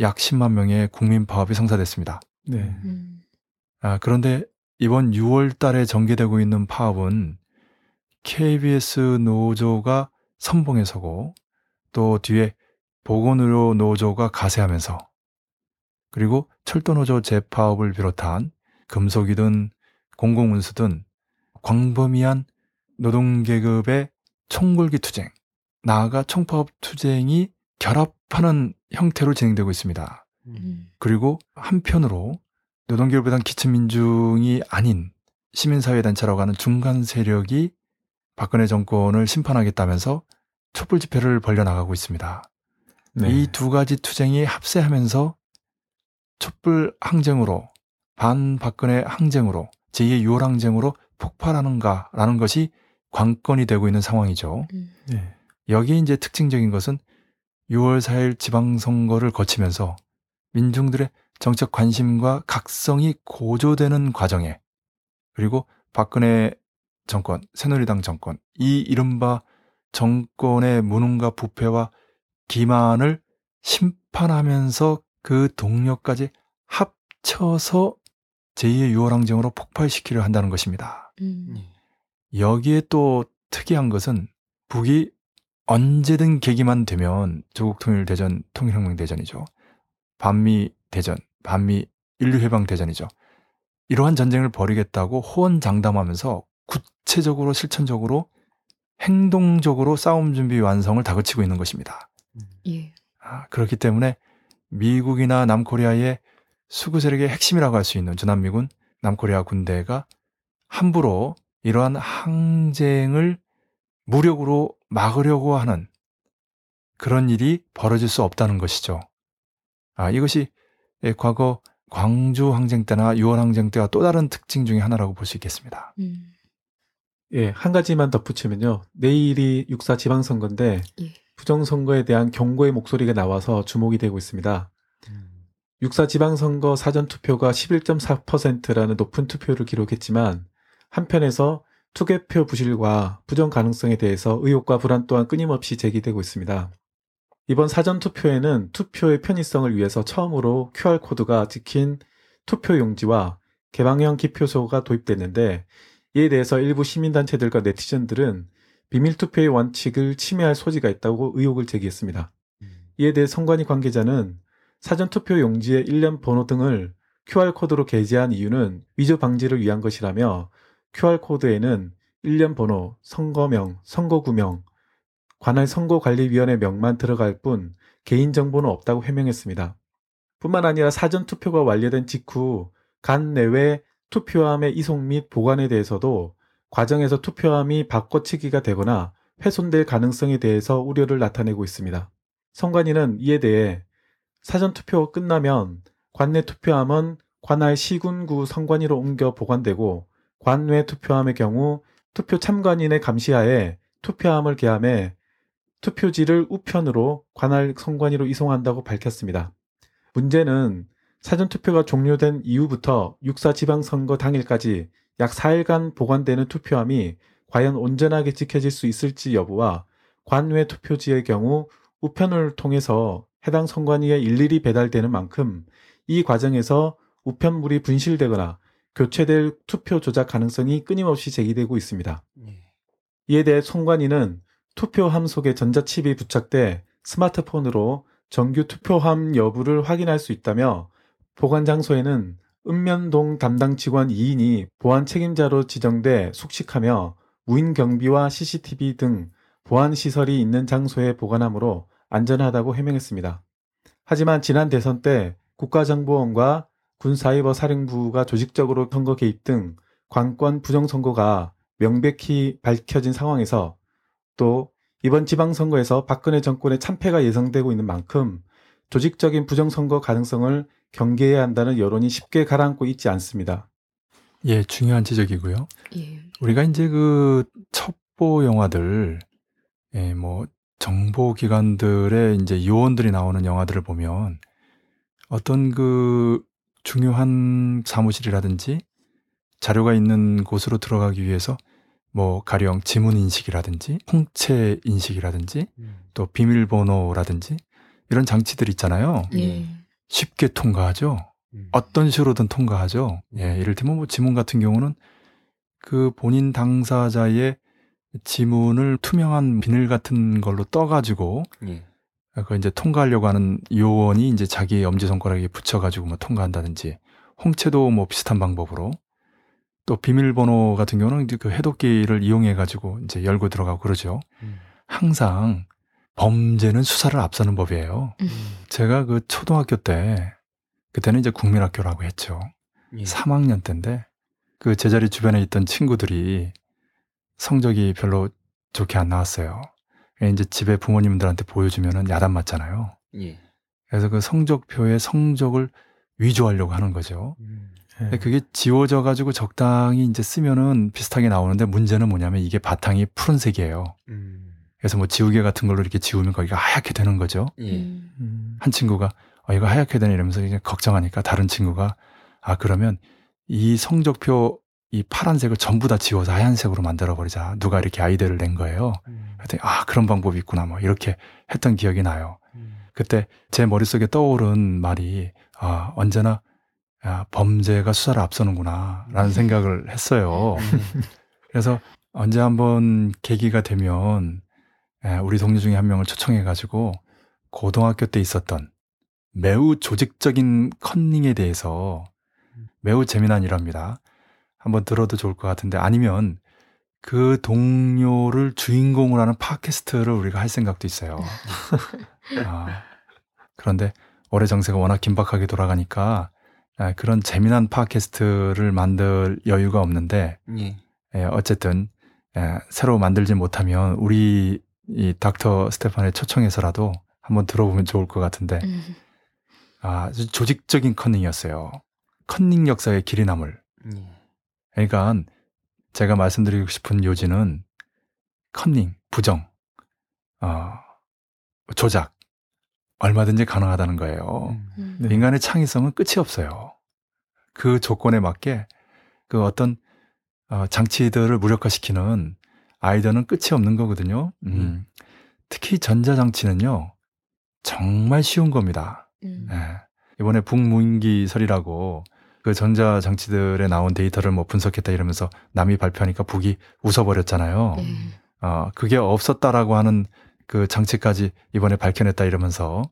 Speaker 2: 약 10만 명의 국민 파업이 성사됐습니다.
Speaker 5: 네.
Speaker 3: 음.
Speaker 2: 아, 그런데 이번 6월 달에 전개되고 있는 파업은 KBS 노조가 선봉에 서고 또 뒤에 보건의료 노조가 가세하면서 그리고 철도노조 재파업을 비롯한 금속이든 공공운수든 광범위한 노동계급의 총궐기 투쟁, 나아가 총파업 투쟁이 결합하는 형태로 진행되고 있습니다.
Speaker 3: 음.
Speaker 2: 그리고 한편으로 노동계급보단 기층민중이 아닌 시민사회단체라고 하는 중간 세력이 박근혜 정권을 심판하겠다면서 촛불 집회를 벌려 나가고 있습니다.
Speaker 5: 네.
Speaker 2: 이두 가지 투쟁이 합세하면서 촛불 항쟁으로 반박근혜 항쟁으로 제2의 6월 항쟁으로 폭발하는가라는 것이 관건이 되고 있는 상황이죠.
Speaker 3: 음.
Speaker 5: 네.
Speaker 2: 여기에 이제 특징적인 것은 6월 4일 지방선거를 거치면서 민중들의 정책 관심과 각성이 고조되는 과정에 그리고 박근혜 정권, 새누리당 정권, 이 이른바 정권의 무능과 부패와 기만을 심판하면서 그 동력까지 합쳐서 제2의 6월 항쟁으로 폭발시키려 한다는 것입니다.
Speaker 3: 음.
Speaker 2: 여기에 또 특이한 것은 북이 언제든 계기만 되면 조국 통일 대전 통일혁명 대전이죠. 반미 대전, 반미 인류 해방 대전이죠. 이러한 전쟁을 벌이겠다고 호언장담하면서 구체적으로 실천적으로 행동적으로 싸움 준비 완성을 다그치고 있는 것입니다.
Speaker 3: 예.
Speaker 2: 아, 그렇기 때문에 미국이나 남코리아의 수구 세력의 핵심이라고 할 수 있는 주남미군, 남코리아 군대가 함부로 이러한 항쟁을 무력으로 막으려고 하는 그런 일이 벌어질 수 없다는 것이죠. 아, 이것이 예, 과거 광주 항쟁 때나 6월 항쟁 때와 또 다른 특징 중의 하나라고 볼 수 있겠습니다.
Speaker 3: 음.
Speaker 5: 예, 한 가지만 덧붙이면요. 내일이 육사 지방선거인데
Speaker 3: 예.
Speaker 5: 부정선거에 대한 경고의 목소리가 나와서 주목이 되고 있습니다. 육사 지방선거 사전투표가 11.4%라는 높은 투표를 기록했지만 한편에서 투개표 부실과 부정 가능성에 대해서 의혹과 불안 또한 끊임없이 제기되고 있습니다. 이번 사전투표에는 투표의 편의성을 위해서 처음으로 QR코드가 찍힌 투표용지와 개방형 기표소가 도입됐는데 이에 대해서 일부 시민단체들과 네티즌들은 비밀 투표의 원칙을 침해할 소지가 있다고 의혹을 제기했습니다. 이에 대해 선관위 관계자는 사전 투표 용지의 일련 번호 등을 QR코드로 게재한 이유는 위조 방지를 위한 것이라며 QR코드에는 일련 번호, 선거명, 선거구명, 관할 선거관리위원회 명만 들어갈 뿐 개인정보는 없다고 해명했습니다. 뿐만 아니라 사전투표가 완료된 직후 간 내외 투표함의 이송 및 보관에 대해서도 과정에서 투표함이 바꿔치기가 되거나 훼손될 가능성에 대해서 우려를 나타내고 있습니다. 선관위는 이에 대해 사전투표가 끝나면 관내 투표함은 관할 시군구 선관위로 옮겨 보관되고 관외 투표함의 경우 투표 참관인의 감시하에 투표함을 개함해 투표지를 우편으로 관할 선관위로 이송한다고 밝혔습니다. 문제는 사전투표가 종료된 이후부터 육사 지방선거 당일까지 약 4일간 보관되는 투표함이 과연 온전하게 지켜질 수 있을지 여부와 관외 투표지의 경우 우편을 통해서 해당 선관위에 일일이 배달되는 만큼 이 과정에서 우편물이 분실되거나 교체될 투표 조작 가능성이 끊임없이 제기되고 있습니다. 이에 대해 선관위는 투표함 속에 전자칩이 부착돼 스마트폰으로 정규 투표함 여부를 확인할 수 있다며 보관 장소에는 읍면동 담당 직원 2인이 보안 책임자로 지정돼 숙식하며 무인 경비와 CCTV 등 보안 시설이 있는 장소에 보관하므로 안전하다고 해명했습니다. 하지만 지난 대선 때 국가정보원과 군사이버사령부가 조직적으로 선거 개입 등 관권 부정선거가 명백히 밝혀진 상황에서 또 이번 지방선거에서 박근혜 정권의 참패가 예상되고 있는 만큼 조직적인 부정선거 가능성을 경계해야 한다는 여론이 쉽게 가라앉고 있지 않습니다.
Speaker 2: 예, 중요한 지적이고요.
Speaker 3: 예.
Speaker 2: 우리가 이제 그 첩보 영화들, 예, 뭐 정보 기관들의 이제 요원들이 나오는 영화들을 보면 어떤 그 중요한 사무실이라든지 자료가 있는 곳으로 들어가기 위해서 뭐 가령 지문 인식이라든지 홍채 인식이라든지 또 비밀번호라든지 이런 장치들 있잖아요.
Speaker 3: 예.
Speaker 2: 쉽게 통과하죠. 어떤 식으로든 통과하죠. 예, 이를테면 뭐 지문 같은 경우는 그 본인 당사자의 지문을 투명한 비늘 같은 걸로 떠가지고
Speaker 1: 예.
Speaker 2: 그 이제 통과하려고 하는 요원이 이제 자기의 엄지 손가락에 붙여가지고 뭐 통과한다든지 홍채도 뭐 비슷한 방법으로 또 비밀번호 같은 경우는 이제 그 해독기를 이용해가지고 이제 열고 들어가고 그러죠.
Speaker 1: 음.
Speaker 2: 항상 범죄는 수사를 앞서는 법이에요.
Speaker 3: 음.
Speaker 2: 제가 그 초등학교 때 그때는 이제 국민학교라고 했죠.
Speaker 1: 예.
Speaker 2: 3학년 때인데 그 제자리 주변에 있던 친구들이 성적이 별로 좋게 안 나왔어요. 이제 집에 부모님들한테 보여주면은 야단 맞잖아요.
Speaker 1: 예.
Speaker 2: 그래서 그 성적표에 성적을 위조하려고 하는 거죠.
Speaker 5: 음.
Speaker 2: 근데 그게 지워져 가지고 적당히 이제 쓰면은 비슷하게 나오는데 문제는 뭐냐면 이게 바탕이 푸른색이에요.
Speaker 5: 음.
Speaker 2: 그래서 뭐 지우개 같은 걸로 이렇게 지우면 거기가 하얗게 되는 거죠.
Speaker 1: 예.
Speaker 3: 음.
Speaker 5: 음.
Speaker 2: 한 친구가 어, 이거 하얗게 되네 이러면서 이제 걱정하니까 다른 친구가 아 그러면 이 성적표 이 파란색을 전부 다 지워서 하얀색으로 만들어 버리자 누가 이렇게 아이디어를 낸 거예요.
Speaker 5: 음.
Speaker 2: 그랬더니 아 그런 방법이 있구나 뭐 이렇게 했던 기억이 나요.
Speaker 5: 음.
Speaker 2: 그때 제 머릿속에 떠오른 말이 아 언제나 아, 범죄가 수사를 앞서는구나라는 생각을 했어요. 그래서 언제 한번 계기가 되면 에, 우리 동료 중에 한 명을 초청해 가지고 고등학교 때 있었던 매우 조직적인 컨닝에 대해서 매우 재미난 일합니다. 한번 들어도 좋을 것 같은데 아니면 그 동료를 주인공으로 하는 팟캐스트를 우리가 할 생각도 있어요. 아, 그런데 올해 정세가 워낙 긴박하게 돌아가니까 아, 그런 재미난 팟캐스트를 만들 여유가 없는데
Speaker 1: 예.
Speaker 2: 예, 어쨌든 예, 새로 만들지 못하면 우리 이 닥터 스테판에 초청해서라도 한번 들어보면 좋을 것 같은데
Speaker 3: 음.
Speaker 2: 아, 조직적인 컨닝이었어요. 컨닝 역사의 길이 남을.
Speaker 1: 예.
Speaker 2: 그러니까 제가 말씀드리고 싶은 요지는 컨닝, 부정, 어, 조작 얼마든지 가능하다는 거예요.
Speaker 3: 음.
Speaker 5: 네.
Speaker 2: 인간의 창의성은 끝이 없어요. 그 조건에 맞게 그 어떤 어, 장치들을 무력화시키는 아이디어는 끝이 없는 거거든요. 음. 특히 전자장치는요, 정말 쉬운 겁니다.
Speaker 3: 음.
Speaker 2: 예. 이번에 북무인기설이라고 그 전자장치들에 나온 데이터를 뭐 분석했다 이러면서 남이 발표하니까 북이 웃어버렸잖아요.
Speaker 3: 네.
Speaker 2: 어, 그게 없었다라고 하는 그 장치까지 이번에 밝혀냈다 이러면서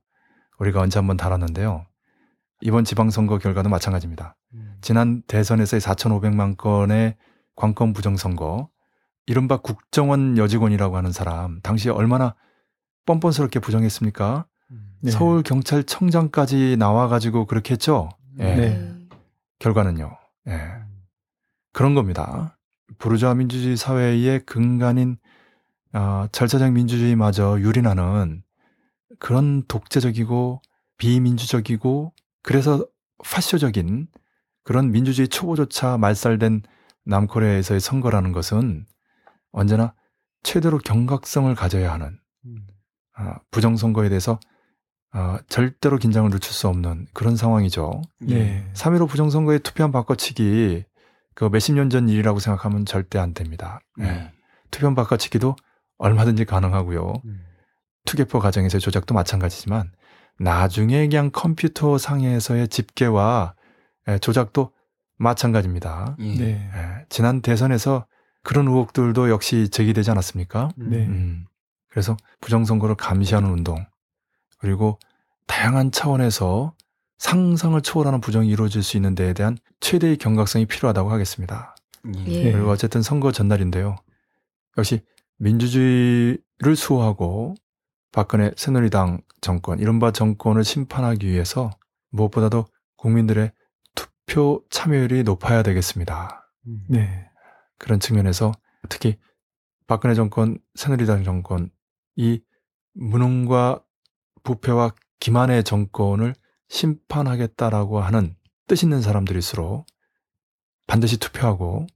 Speaker 2: 우리가 언제 한번 다뤘는데요. 이번 지방선거 결과도 마찬가지입니다.
Speaker 5: 음.
Speaker 2: 지난 대선에서의 4,500만 건의 관건 부정선거, 이른바 국정원 여직원이라고 하는 사람, 당시에 얼마나 뻔뻔스럽게 부정했습니까?
Speaker 5: 네.
Speaker 2: 서울 경찰청장까지 나와가지고 그렇게 했죠? 예.
Speaker 5: 네.
Speaker 2: 결과는요. 예. 그런 겁니다. 부르주아 민주주의 사회의 근간인 어, 절차적 민주주의마저 유린하는 그런 독재적이고 비민주적이고 그래서 파쇼적인 그런 민주주의 초보조차 말살된 남코리아에서의 선거라는 것은 언제나 최대로 경각성을 가져야 하는
Speaker 5: 음.
Speaker 2: 아, 부정선거에 대해서 아, 절대로 긴장을 늦출 수 없는 그런 상황이죠.
Speaker 5: 네.
Speaker 2: 3.15 부정선거에 투표한 바꿔치기 그 몇십 년 전 일이라고 생각하면 절대 안 됩니다. 네.
Speaker 1: 예.
Speaker 2: 투표한 바꿔치기도 얼마든지 가능하고요.
Speaker 5: 음.
Speaker 2: 투개표 과정에서의 조작도 마찬가지지만 나중에 그냥 컴퓨터 상에서의 집계와 에, 조작도 마찬가지입니다.
Speaker 1: 예.
Speaker 5: 네.
Speaker 2: 에, 지난 대선에서 그런 의혹들도 역시 제기되지 않았습니까?
Speaker 5: 네.
Speaker 2: 음, 그래서 부정선거를 감시하는 운동 그리고 다양한 차원에서 상상을 초월하는 부정이 이루어질 수 있는 데에 대한 최대의 경각성이 필요하다고 하겠습니다.
Speaker 3: 예.
Speaker 5: 네.
Speaker 2: 그리고 어쨌든 선거 전날인데요. 역시 민주주의를 수호하고 박근혜 새누리당 정권, 이른바 정권을 심판하기 위해서 무엇보다도 국민들의 투표 참여율이 높아야 되겠습니다.
Speaker 5: 음. 네.
Speaker 2: 그런 측면에서 특히 박근혜 정권, 새누리당 정권, 이 무능과 부패와 기만의 정권을 심판하겠다라고 하는 뜻 있는 사람들일수록 반드시 투표하고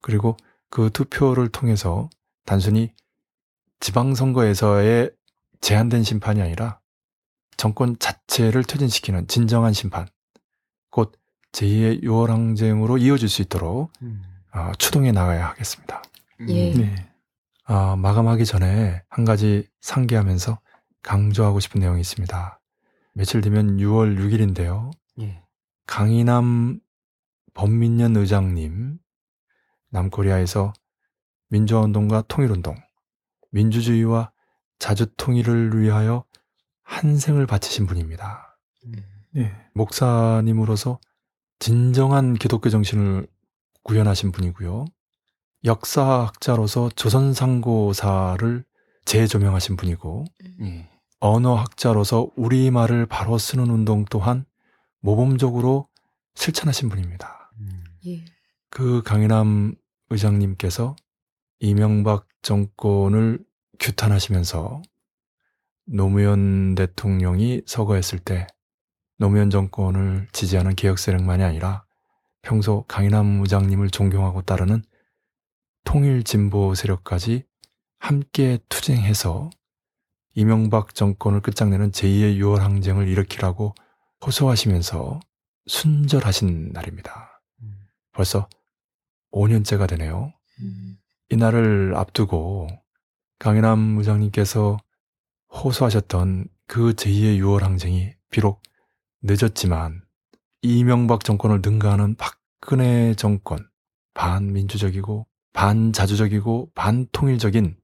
Speaker 2: 그리고 그 투표를 통해서 단순히 지방선거에서의 제한된 심판이 아니라 정권 자체를 퇴진시키는 진정한 심판, 곧 제2의 6월 항쟁으로 이어질 수 있도록
Speaker 5: 음.
Speaker 2: 어, 추동해 나가야 하겠습니다.
Speaker 3: 예.
Speaker 5: 네.
Speaker 2: 어, 마감하기 전에 한 가지 상기하면서 강조하고 싶은 내용이 있습니다. 며칠 뒤면 6월 6일인데요.
Speaker 1: 예.
Speaker 2: 강인함 범민련 의장님, 남코리아에서 민주화운동과 통일운동, 민주주의와 자주통일을 위하여 한 생을 바치신 분입니다.
Speaker 5: 네.
Speaker 2: 목사님으로서 진정한 기독교 정신을 구현하신 분이고요. 역사학자로서 조선상고사를 재조명하신 분이고,
Speaker 1: 예.
Speaker 2: 언어학자로서 우리말을 바로 쓰는 운동 또한 모범적으로 실천하신 분입니다.
Speaker 5: 음.
Speaker 3: 예.
Speaker 2: 그 강인함 의장님께서 이명박 정권을 규탄하시면서 노무현 대통령이 서거했을 때 노무현 정권을 지지하는 개혁 세력만이 아니라 평소 강인함 무장님을 존경하고 따르는 통일 진보 세력까지 함께 투쟁해서 이명박 정권을 끝장내는 제2의 6월 항쟁을 일으키라고 호소하시면서 순절하신 날입니다. 벌써 5년째가 되네요. 이 날을 앞두고 강인함 무장님께서 호소하셨던 그 제2의 6월 항쟁이 비록 늦었지만 이명박 정권을 능가하는 박 근혜 정권, 반민주적이고 반자주적이고 반통일적인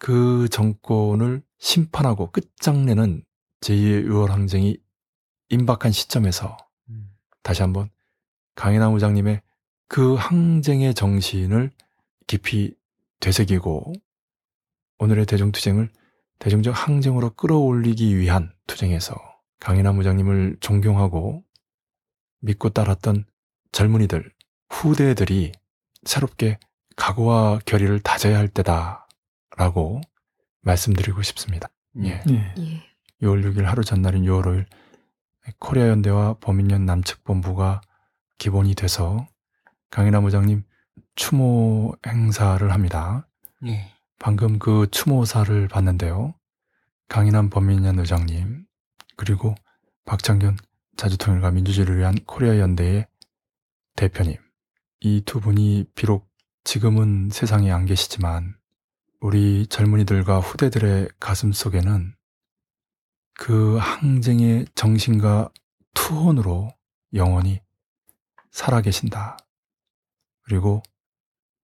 Speaker 2: 그 정권을 심판하고 끝장내는 제2의 6월 항쟁이 임박한 시점에서 다시 한번 강인하 무장님의 그 항쟁의 정신을 깊이 되새기고 오늘의 대중투쟁을 대중적 항쟁으로 끌어올리기 위한 투쟁에서 강인하 무장님을 존경하고 믿고 따랐던 젊은이들, 후대들이 새롭게 각오와 결의를 다져야 할 때다라고 말씀드리고 싶습니다. 예.
Speaker 5: 예.
Speaker 3: 예.
Speaker 2: 6월 6일 하루 전날인 6월 5일 코리아 연대와 범인연 남측 본부가 기본이 돼서 강인하 무장님 추모 행사를 합니다.
Speaker 1: 예.
Speaker 2: 방금 그 추모사를 봤는데요. 강인한 범인연 의장님 그리고 박창균 자주통일과 민주주의를 위한 코리아 연대의 대표님 이 두 분이 비록 지금은 세상에 안 계시지만 우리 젊은이들과 후대들의 가슴 속에는 그 항쟁의 정신과 투혼으로 영원히 살아계신다. 그리고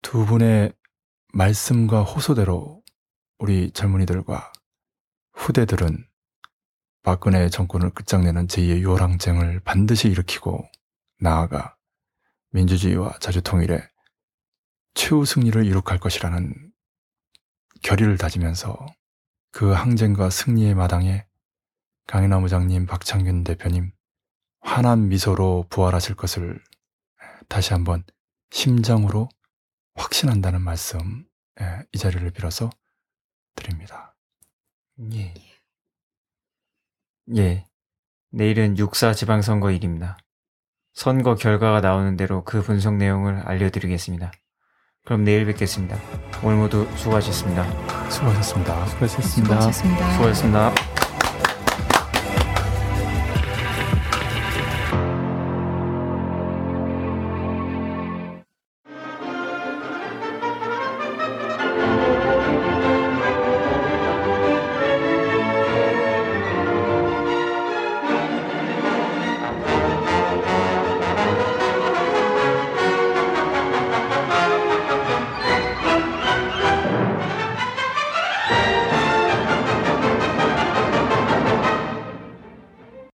Speaker 2: 두 분의 말씀과 호소대로 우리 젊은이들과 후대들은 박근혜 정권을 끝장내는 제2의 요랑쟁을 반드시 일으키고 나아가 민주주의와 자주통일의 최후 승리를 이룩할 것이라는 결의를 다지면서 그 항쟁과 승리의 마당에 강인하 무장님, 박창균 대표님 환한 미소로 부활하실 것을 다시 한번 심정으로 확신한다는 말씀 예, 이 자리를 빌어서 드립니다.
Speaker 1: 예. 예. 내일은 6.4 지방선거일입니다. 선거 결과가 나오는 대로 그 분석 내용을 알려드리겠습니다. 그럼 내일 뵙겠습니다. 오늘 모두 수고하셨습니다.
Speaker 2: 수고하셨습니다.
Speaker 5: 수고하셨습니다.
Speaker 3: 수고하셨습니다.
Speaker 1: 수고하셨습니다.